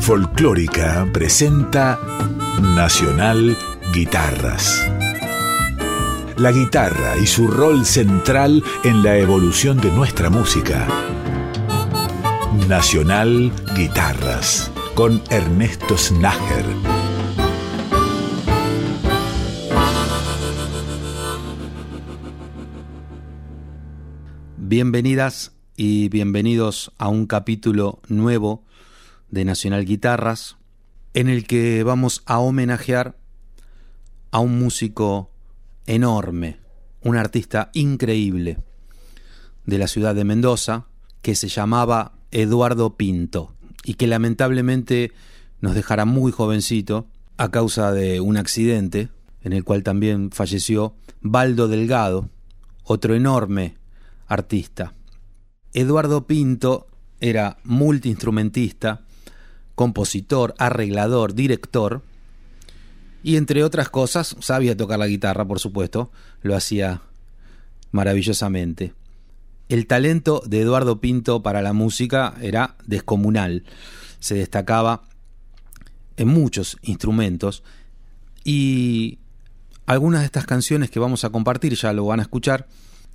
Folclórica presenta Nacional Guitarras. La guitarra y su rol central en la evolución de nuestra música. Nacional Guitarras con Ernesto Snager. Bienvenidas y bienvenidos a un capítulo nuevo de Nacional Guitarras, en el que vamos a homenajear a un músico enorme, un artista increíble de la ciudad de Mendoza, que se llamaba Eduardo Pinto y que lamentablemente nos dejará muy jovencito a causa de un accidente en el cual también falleció Baldo Delgado, otro enorme artista. Eduardo Pinto era multiinstrumentista, compositor, arreglador, director, y entre otras cosas sabía tocar la guitarra, por supuesto, lo hacía maravillosamente. El talento de Eduardo Pinto para la música era descomunal, se destacaba en muchos instrumentos y algunas de estas canciones que vamos a compartir, ya lo van a escuchar,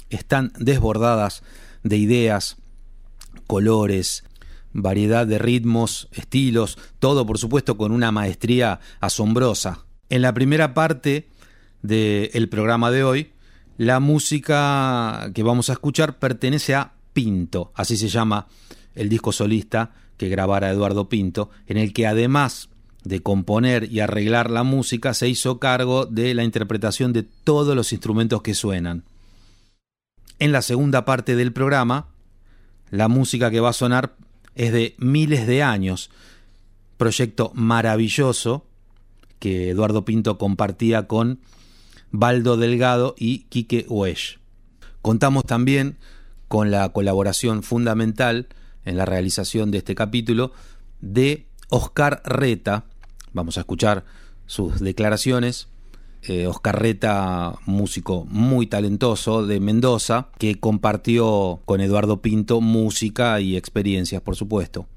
están desbordadas de ideas, colores, variedad de ritmos, estilos, todo por supuesto con una maestría asombrosa. En la primera parte del programa de hoy, la música que vamos a escuchar pertenece a Pinto, así se llama el disco solista que grabara Eduardo Pinto, en el que además de componer y arreglar la música, se hizo cargo de la interpretación de todos los instrumentos que suenan. En la segunda parte del programa, la música que va a sonar es de miles de años. Proyecto maravilloso que Eduardo Pinto compartía con Baldo Delgado y Quique Uesch. Contamos también con la colaboración fundamental en la realización de este capítulo de Oscar Reta. Vamos a escuchar sus declaraciones. Eh, Oscar Reta, músico muy talentoso de Mendoza, que compartió con Eduardo Pinto música y experiencias, por supuesto.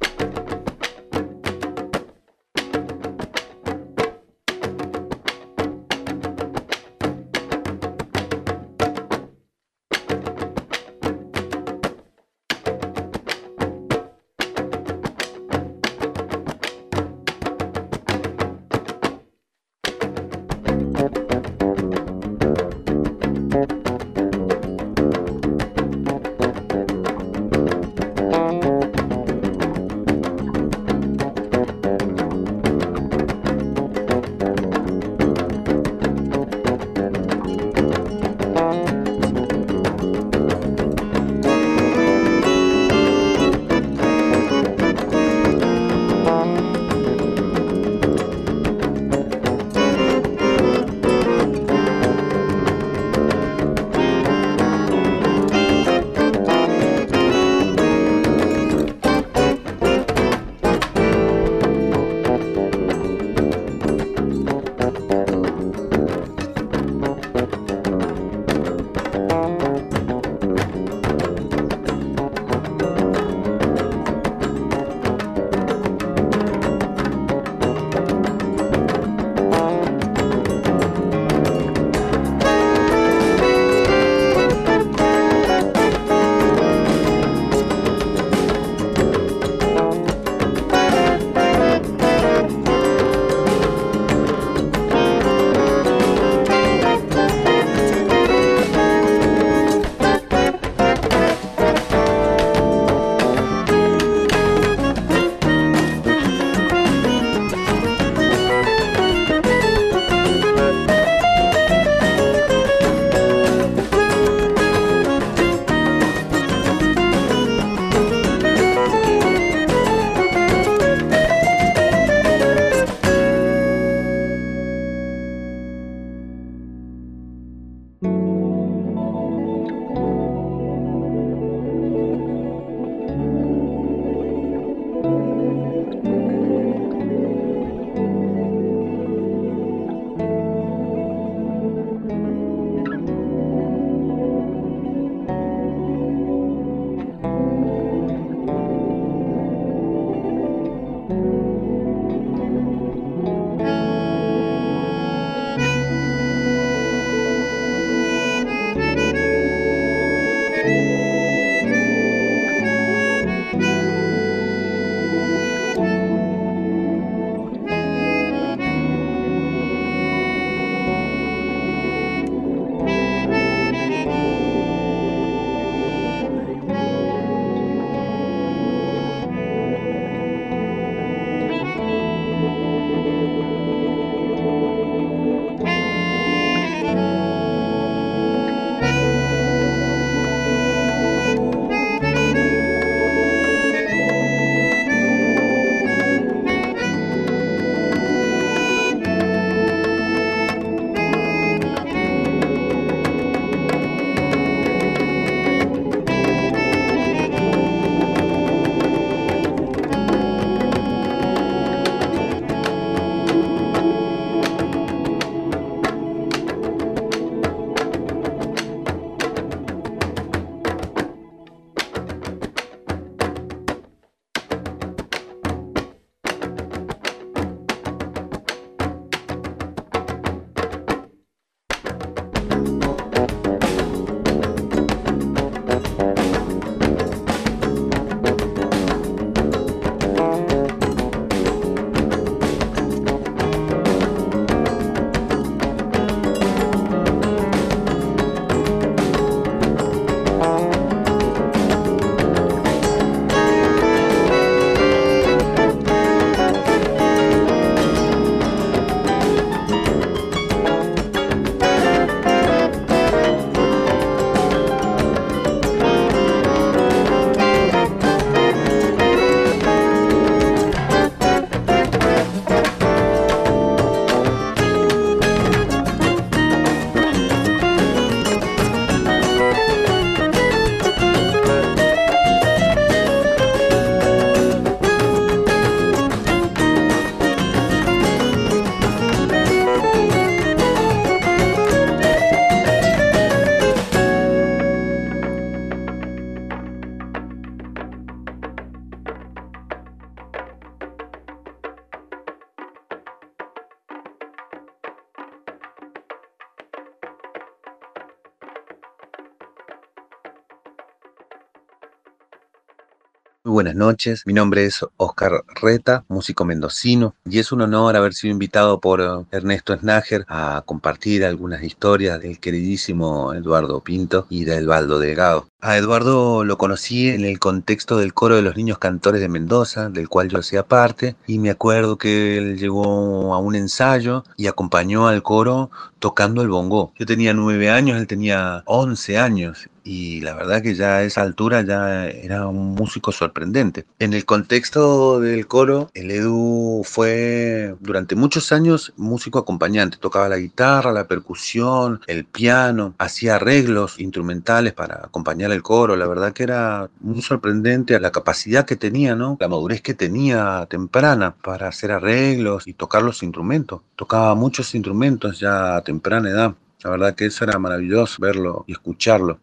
Buenas noches, mi nombre es Oscar Reta, músico mendocino, y es un honor haber sido invitado por eh, Ernesto Snager a compartir algunas historias del queridísimo Eduardo Pinto y de Edvaldo Delgado. A Eduardo lo conocí en el contexto del coro de los niños cantores de Mendoza, del cual yo hacía parte, y me acuerdo que él llegó a un ensayo y acompañó al coro tocando el bongo. Yo tenía nueve años, él tenía once años, y la verdad que ya a esa altura ya era un músico sorprendente. En el contexto del coro, el Edu fue durante muchos años músico acompañante, tocaba la guitarra, la percusión, el piano, hacía arreglos instrumentales para acompañar el coro, la verdad que era muy sorprendente la capacidad que tenía, ¿no? La madurez que tenía temprana para hacer arreglos y tocar los instrumentos. Tocaba muchos instrumentos ya a temprana edad. La verdad que eso era maravilloso verlo y escucharlo.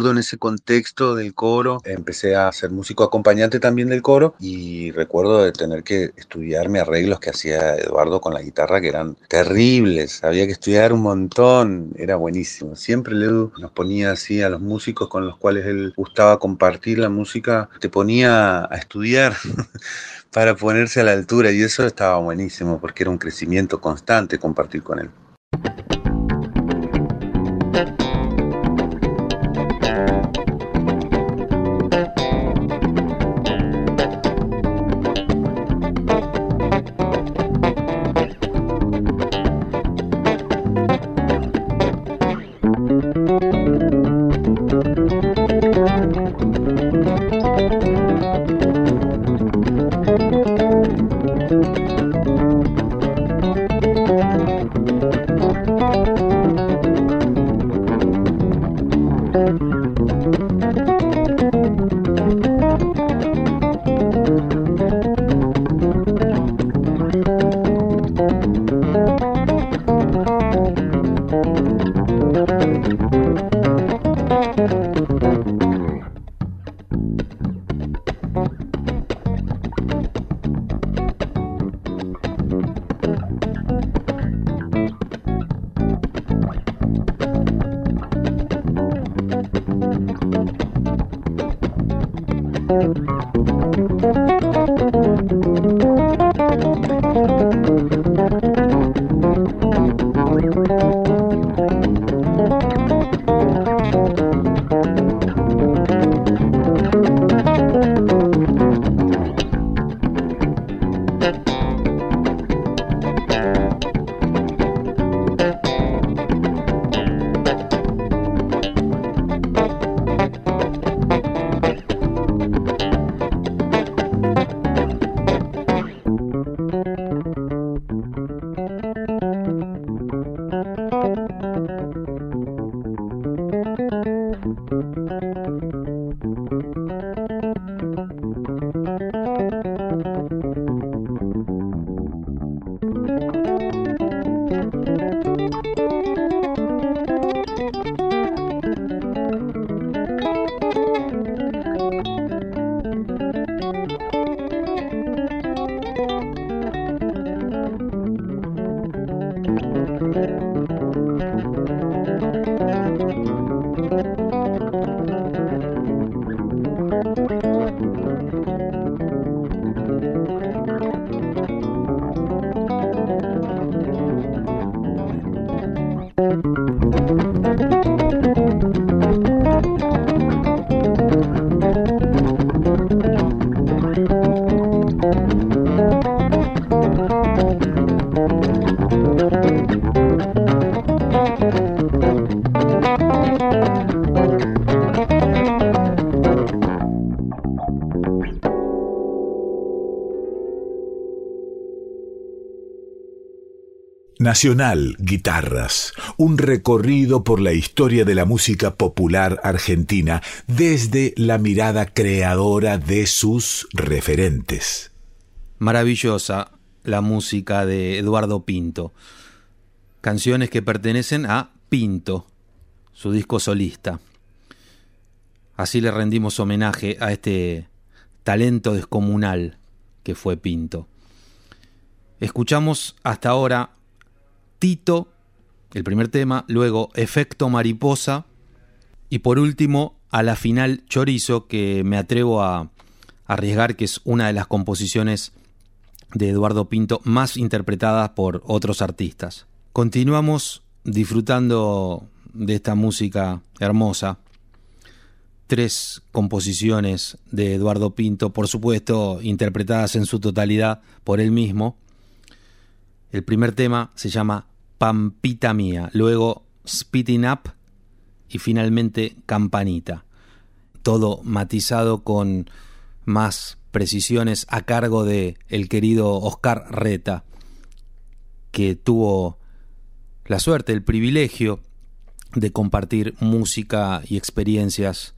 Recuerdo en ese contexto del coro, empecé a ser músico acompañante también del coro y recuerdo de tener que estudiarme arreglos que hacía Eduardo con la guitarra que eran terribles, había que estudiar un montón, era buenísimo. Siempre Edu nos ponía así a los músicos con los cuales él gustaba compartir la música, te ponía a estudiar. para ponerse a la altura y eso estaba buenísimo porque era un crecimiento constante compartir con él. Nacional Guitarras, un recorrido por la historia de la música popular argentina desde la mirada creadora de sus referentes. Maravillosa la música de Eduardo Pinto. Canciones que pertenecen a Pinto, su disco solista. Así le rendimos homenaje a este talento descomunal que fue Pinto. Escuchamos hasta ahora Tito, el primer tema, luego Efecto Mariposa y por último a la final Chorizo, que me atrevo a arriesgar que es una de las composiciones de Eduardo Pinto más interpretadas por otros artistas. Continuamos disfrutando de esta música hermosa. Tres composiciones de Eduardo Pinto, por supuesto, interpretadas en su totalidad por él mismo. El primer tema se llama Pampita Mía, luego Spitting Up y finalmente Campanita. Todo matizado con más precisiones a cargo de el querido Oscar Reta, que tuvo la suerte, el privilegio de compartir música y experiencias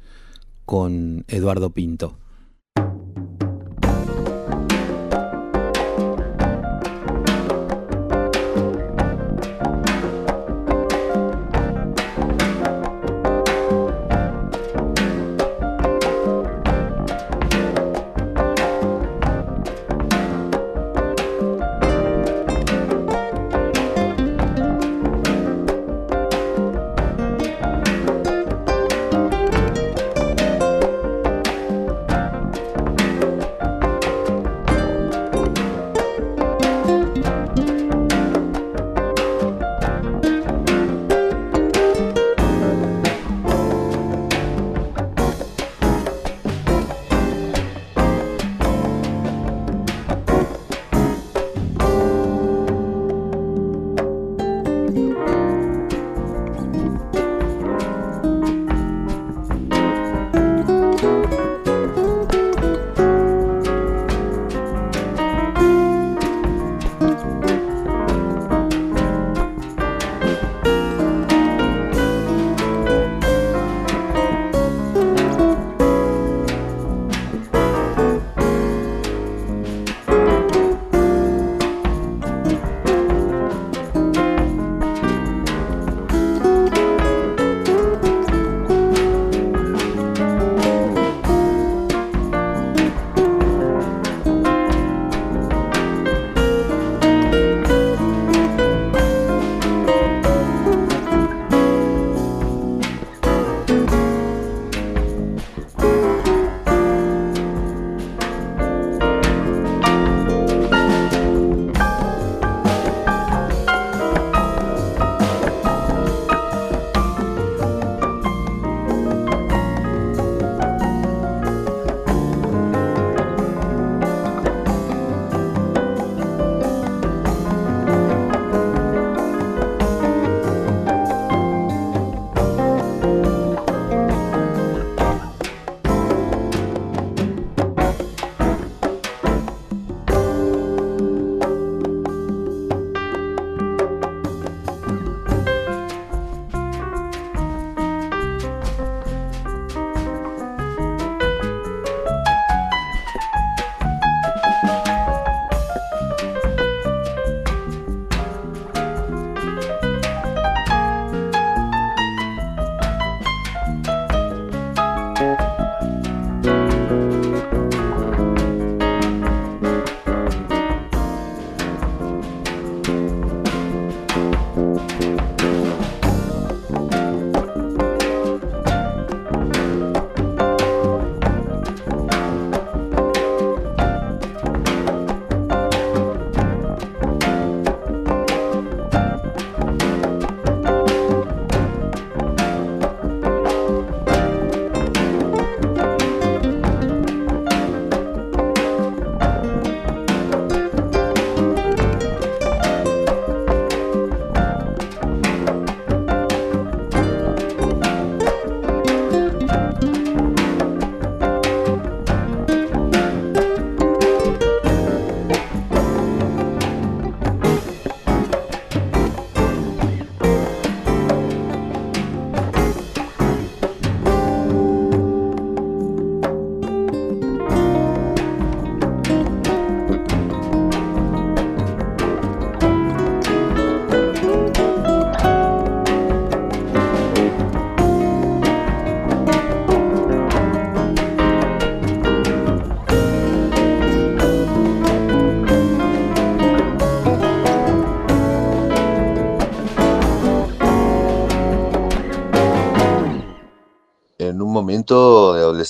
con Eduardo Pinto.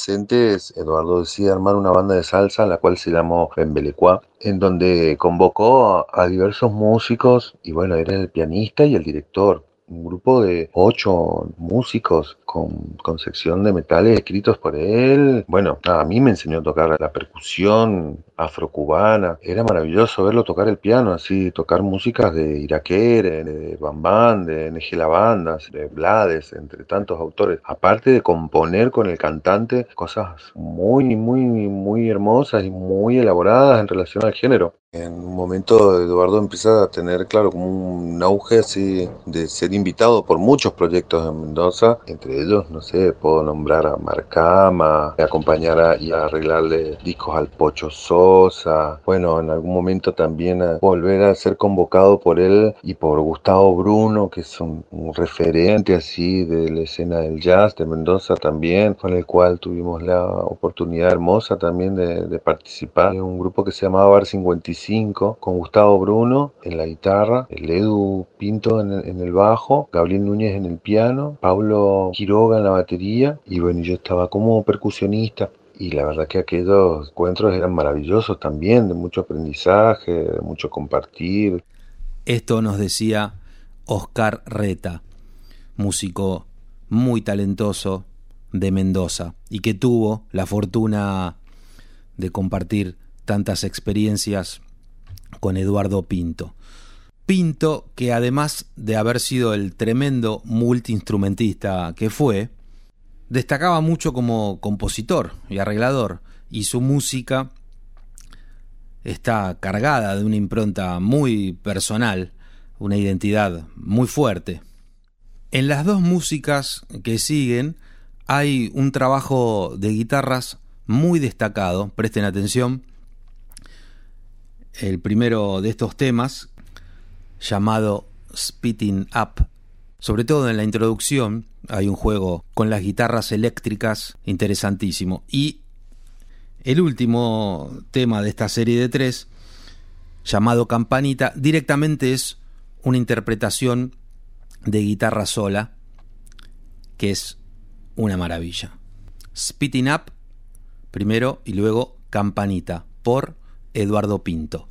Eduardo decide armar una banda de salsa, la cual se llamó Bembelecua, en donde convocó a, diversos músicos, y bueno, era el pianista y el director un grupo de ocho músicos con, con, sección de metales escritos por él. Bueno, a mí me enseñó a tocar la percusión afrocubana. Era maravilloso verlo tocar el piano, así, tocar músicas de Iraquere, de Bambán, de Negela Bandas, de Blades, entre tantos autores. Aparte de componer con el cantante cosas muy, muy, muy hermosas y muy elaboradas en relación al género. En un momento Eduardo empieza a tener, claro, como un auge así de ser invitado por muchos proyectos en Mendoza, entre ellos, no sé, puedo nombrar a Marcama, acompañar a, y a arreglarle discos al Pocho Sosa, bueno, en algún momento también a volver a ser convocado por él y por Gustavo Bruno, que es un, referente así de la escena del jazz de Mendoza también, con el cual tuvimos la oportunidad hermosa también de, de participar en un grupo que se llamaba Bar 55 con Gustavo Bruno en la guitarra, el Edu Pinto en el, bajo, Gabriel Núñez en el piano, Pablo En la batería y bueno, yo estaba como percusionista y la verdad que aquellos encuentros eran maravillosos también, de mucho aprendizaje, de mucho compartir. Esto nos decía Oscar Reta, músico muy talentoso de Mendoza y que tuvo la fortuna de compartir tantas experiencias con Eduardo Pinto. Pinto, que además de haber sido el tremendo multiinstrumentista que fue, destacaba mucho como compositor y arreglador, y su música está cargada de una impronta muy personal, una identidad muy fuerte. En las dos músicas que siguen hay un trabajo de guitarras muy destacado, presten atención, el primero de estos temas, llamado Spitting Up. Sobre todo en la introducción hay un juego con las guitarras eléctricas interesantísimo. Y el último tema de esta serie de tres, llamado Campanita, directamente es una interpretación de guitarra sola, que es una maravilla. Spitting Up primero y luego Campanita por Eduardo Pinto.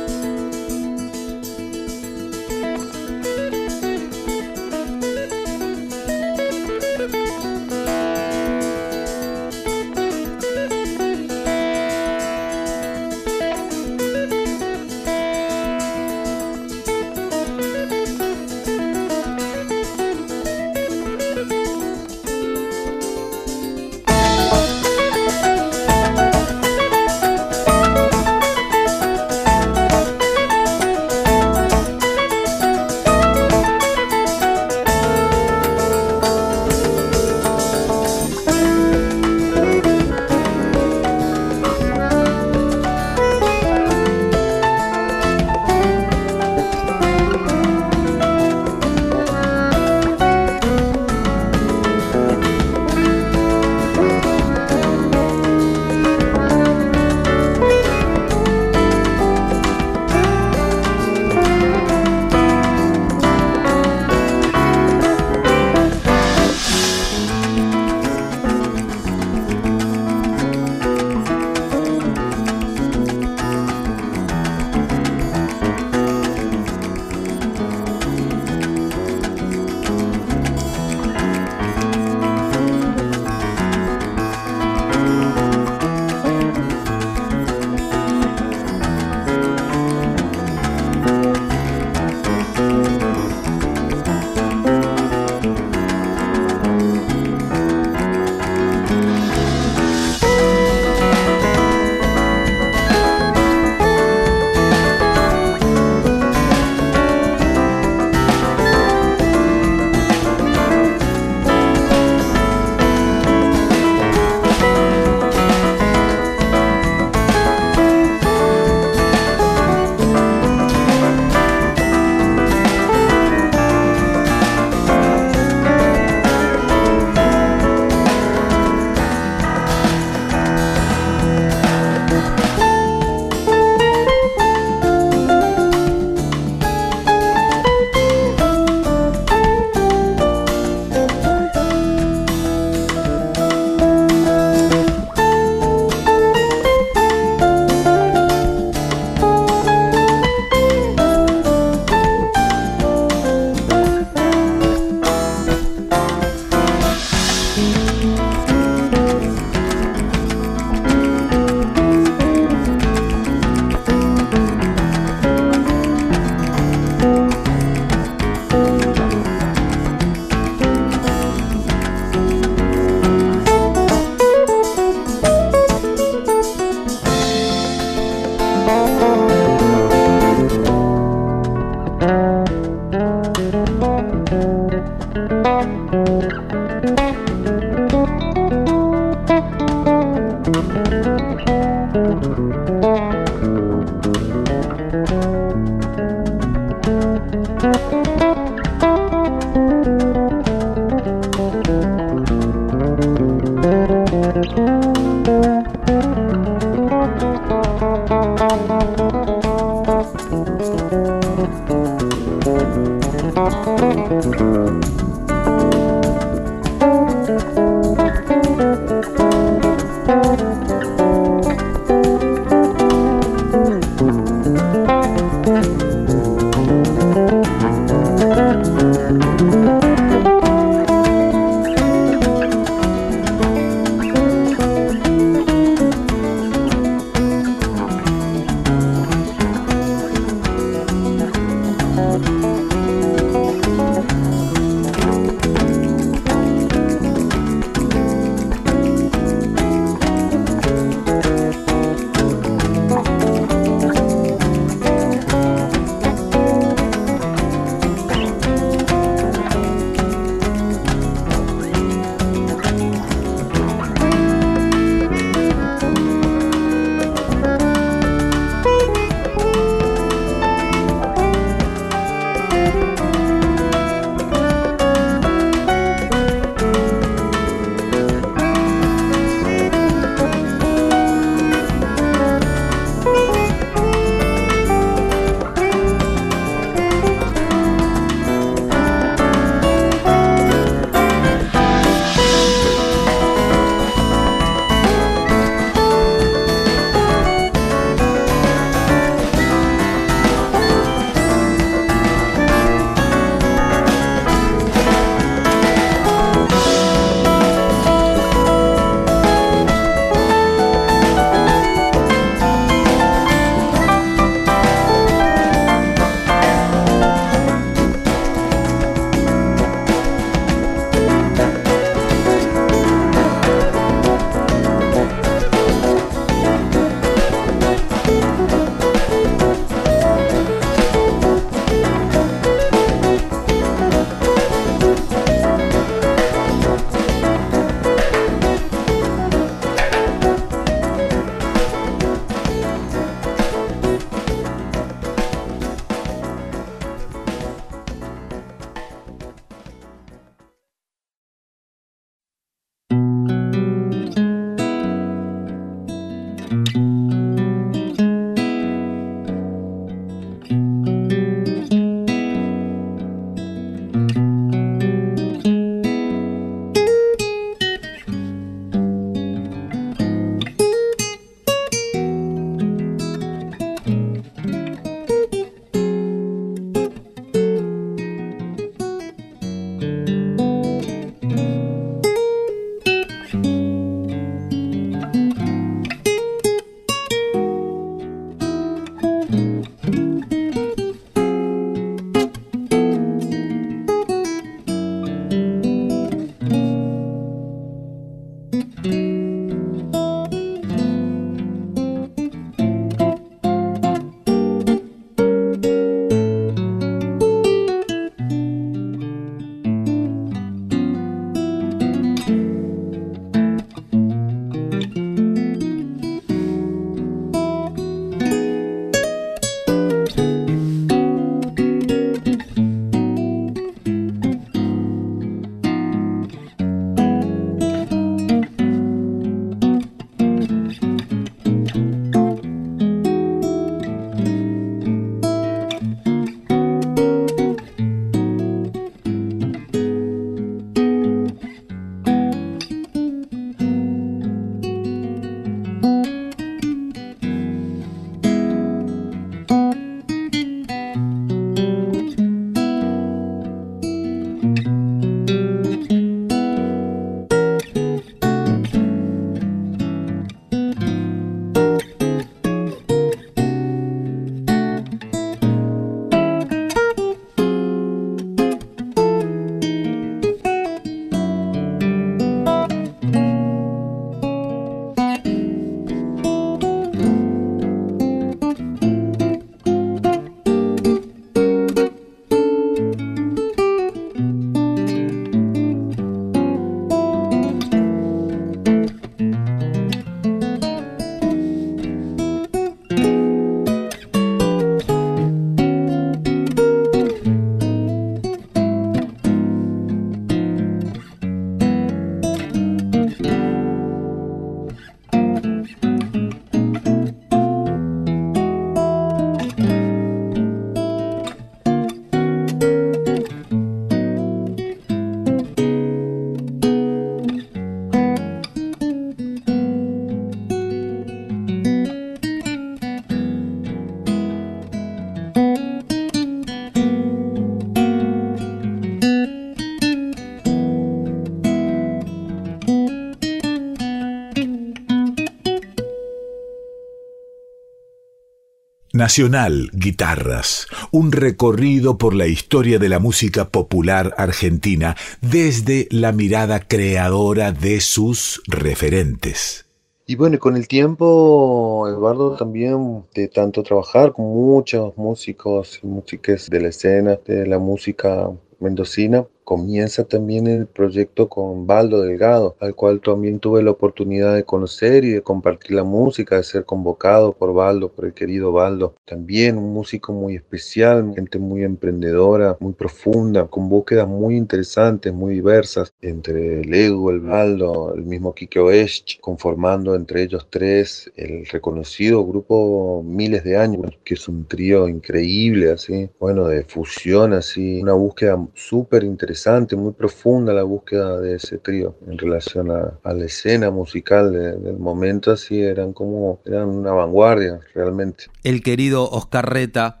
Nacional Guitarras, un recorrido por la historia de la música popular argentina desde la mirada creadora de sus referentes. Y bueno, con el tiempo, Eduardo también, de tanto trabajar con muchos músicos y músicas de la escena, de la música mendocina, comienza también el proyecto con Baldo Delgado, al cual también tuve la oportunidad de conocer y de compartir la música, de ser convocado por Baldo, por el querido Baldo. También un músico muy especial, gente muy emprendedora, muy profunda, con búsquedas muy interesantes, muy diversas, entre el Ego, el Baldo, el mismo Kike Oesch, conformando entre ellos tres el reconocido grupo Miles de Años, que es un trío increíble, así, bueno, de fusión, así, una búsqueda súper interesante muy profunda la búsqueda de ese trío en relación a, la escena musical del momento, así eran como, eran una vanguardia realmente. El querido Oscar Reta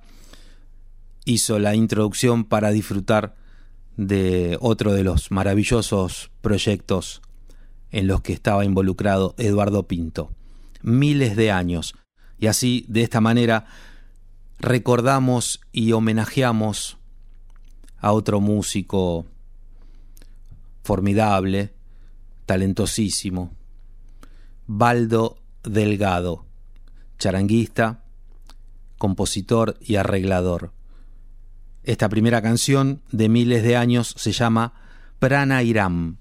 hizo la introducción para disfrutar de otro de los maravillosos proyectos en los que estaba involucrado Eduardo Pinto. Miles de años. Y así, de esta manera, recordamos y homenajeamos a otro músico formidable, talentosísimo, Baldo Delgado, charanguista, compositor y arreglador. Esta primera canción de miles de años se llama Prana Iram.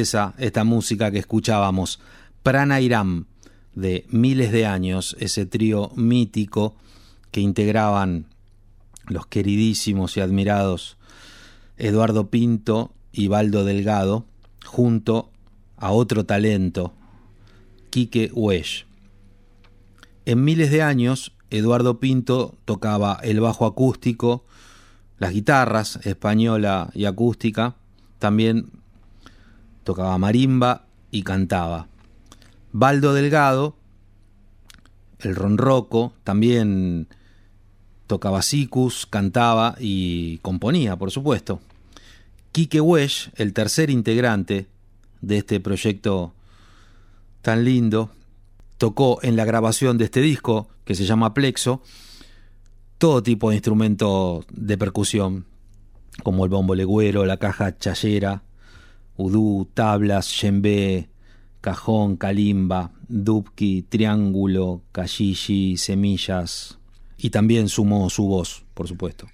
Esta música que escuchábamos. Prana Iram, de miles de años, ese trío mítico que integraban los queridísimos y admirados Eduardo Pinto y Baldo Delgado, junto a otro talento, Quique Wesh. En miles de años, Eduardo Pinto tocaba el bajo acústico, las guitarras española y acústica, también tocaba marimba y cantaba. Baldo Delgado, el ronroco, también tocaba sicus, cantaba y componía, por supuesto. Quique Wesh, el tercer integrante de este proyecto tan lindo, tocó en la grabación de este disco, que se llama Plexo, todo tipo de instrumentos de percusión, como el bombo legüero, la caja chayera, udú, tablas, yembe, cajón, calimba, dubki, triángulo, cayishi, semillas, y también sumó su voz, por supuesto.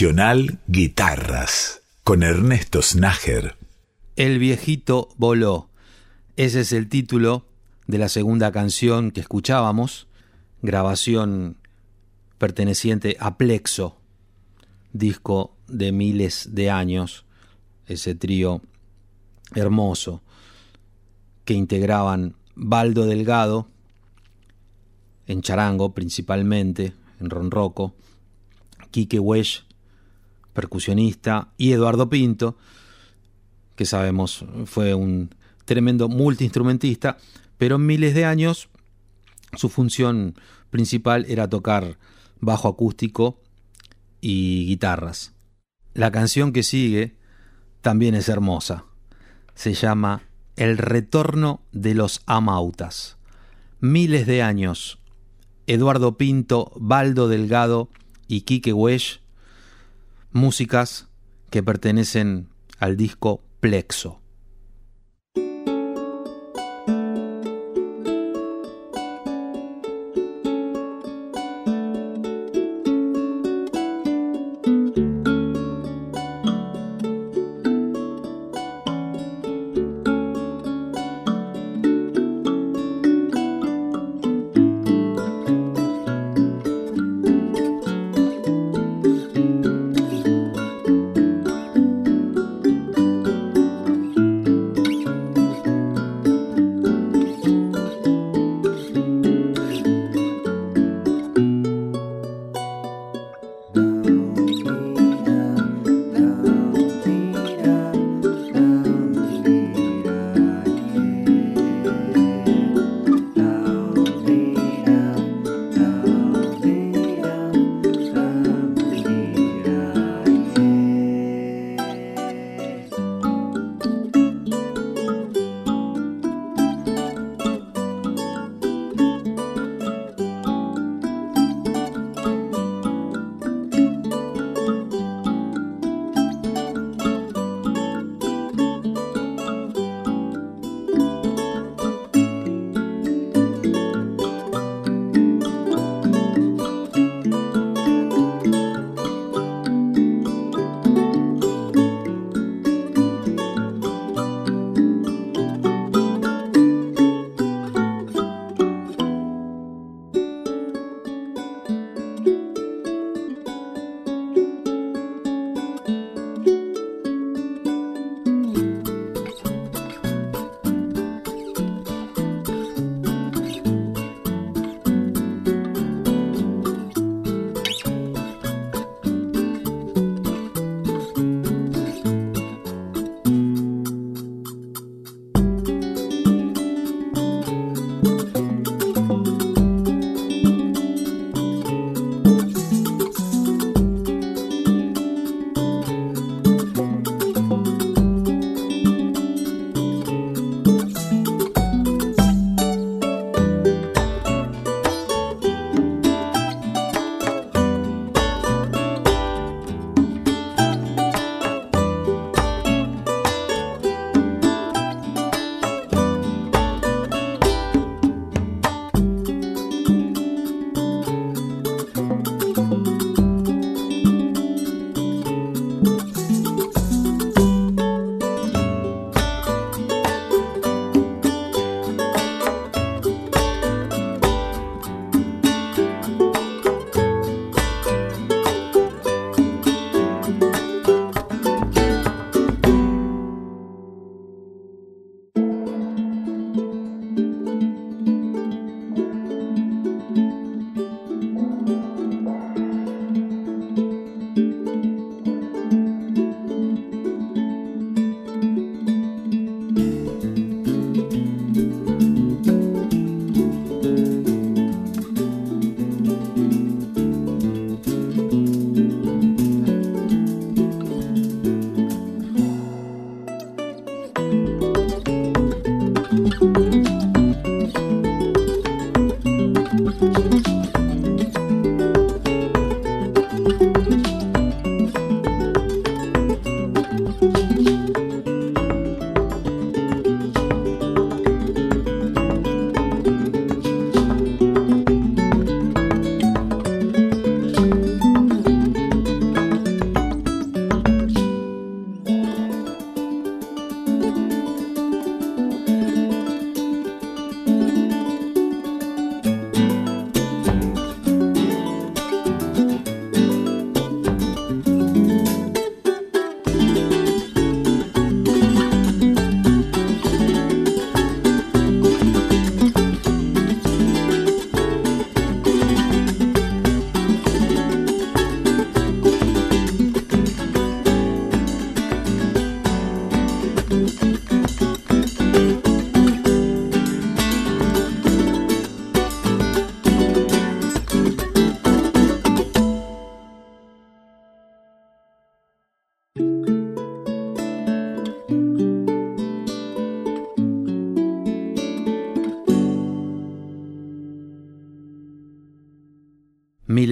Nacional Guitarras con Ernesto Snager. El viejito voló. Ese es el título de la segunda canción que escuchábamos, grabación perteneciente a Plexo, disco de miles de años, ese trío hermoso que integraban Baldo Delgado, en charango principalmente, en ronroco, Quique Wesh percusionista, y Eduardo Pinto, que sabemos fue un tremendo multiinstrumentista, pero en miles de años su función principal era tocar bajo acústico y guitarras. La canción que sigue también es hermosa. Se llama El retorno de los amautas. Miles de años. Eduardo Pinto, Baldo Delgado y Quique Wesh, músicas que pertenecen al disco Plexo.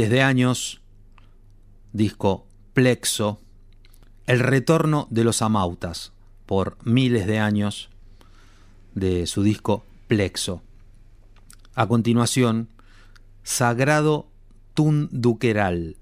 De años, disco Plexo, El retorno de los amautas, por miles de años, de su disco Plexo. A continuación, Sagrado Tunduqueral,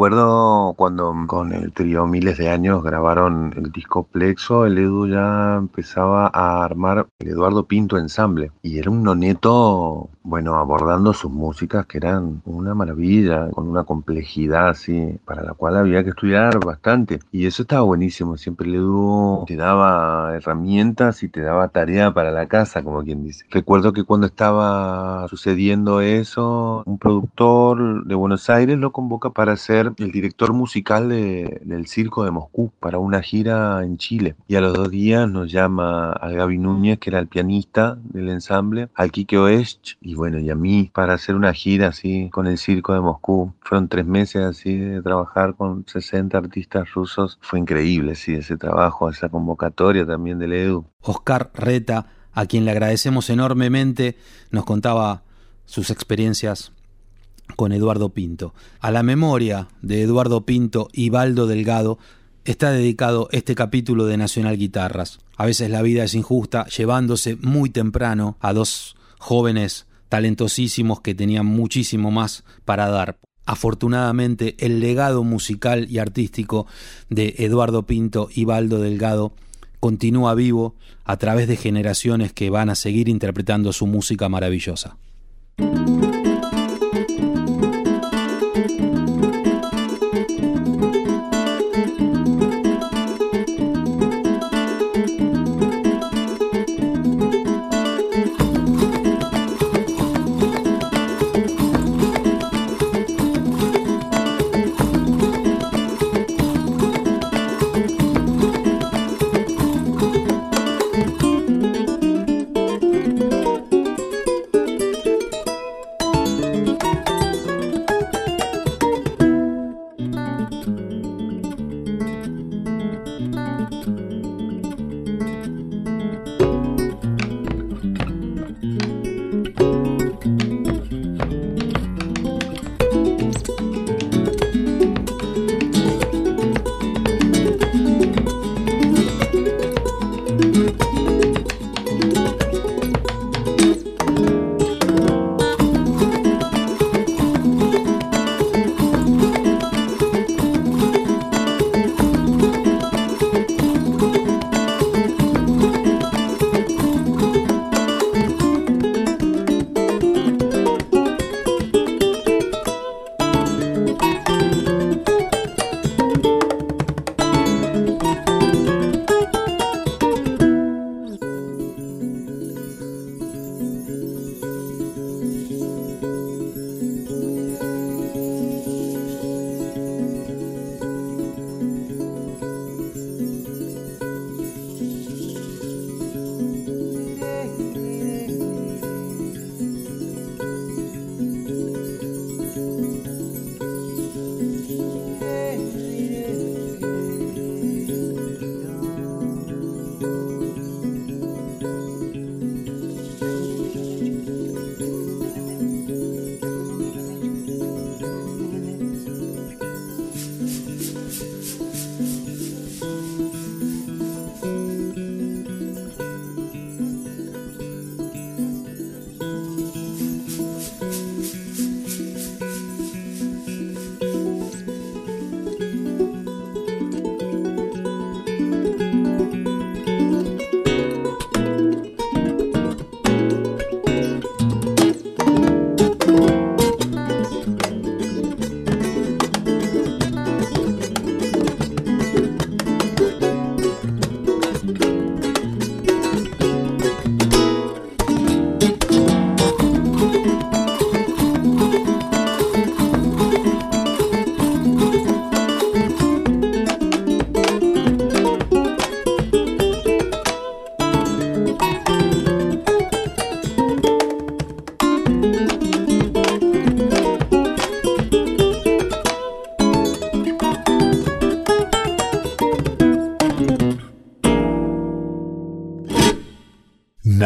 Recuerdo cuando con el trío Miles de Años grabaron el disco Plexo, el Edu ya empezaba a armar el Eduardo Pinto Ensamble y era un noneto, bueno, abordando sus músicas que eran una maravilla, con una complejidad así, para la cual había que estudiar bastante. Y eso estaba buenísimo, siempre el Edu te daba herramientas y te daba tarea para la casa, como quien dice. Recuerdo que cuando estaba sucediendo eso, un productor de Buenos Aires lo convoca para hacer el director musical del Circo de Moscú para una gira en Chile. Y a los dos días nos llama a Gaby Núñez, que era el pianista del ensamble, al Kike Oesch y bueno, y a mí para hacer una gira así con el Circo de Moscú. Fueron tres meses así de trabajar con 60 artistas rusos. Fue increíble, sí, ese trabajo, esa convocatoria también del Edu. Oscar Reta, a quien le agradecemos enormemente, nos contaba sus experiencias con Eduardo Pinto. A la memoria de Eduardo Pinto y Baldo Delgado está dedicado este capítulo de Nacional Guitarras. A veces la vida es injusta, llevándose muy temprano a dos jóvenes talentosísimos que tenían muchísimo más para dar. Afortunadamente, el legado musical y artístico de Eduardo Pinto y Baldo Delgado continúa vivo a través de generaciones que van a seguir interpretando su música maravillosa.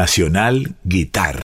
Nacional Guitar.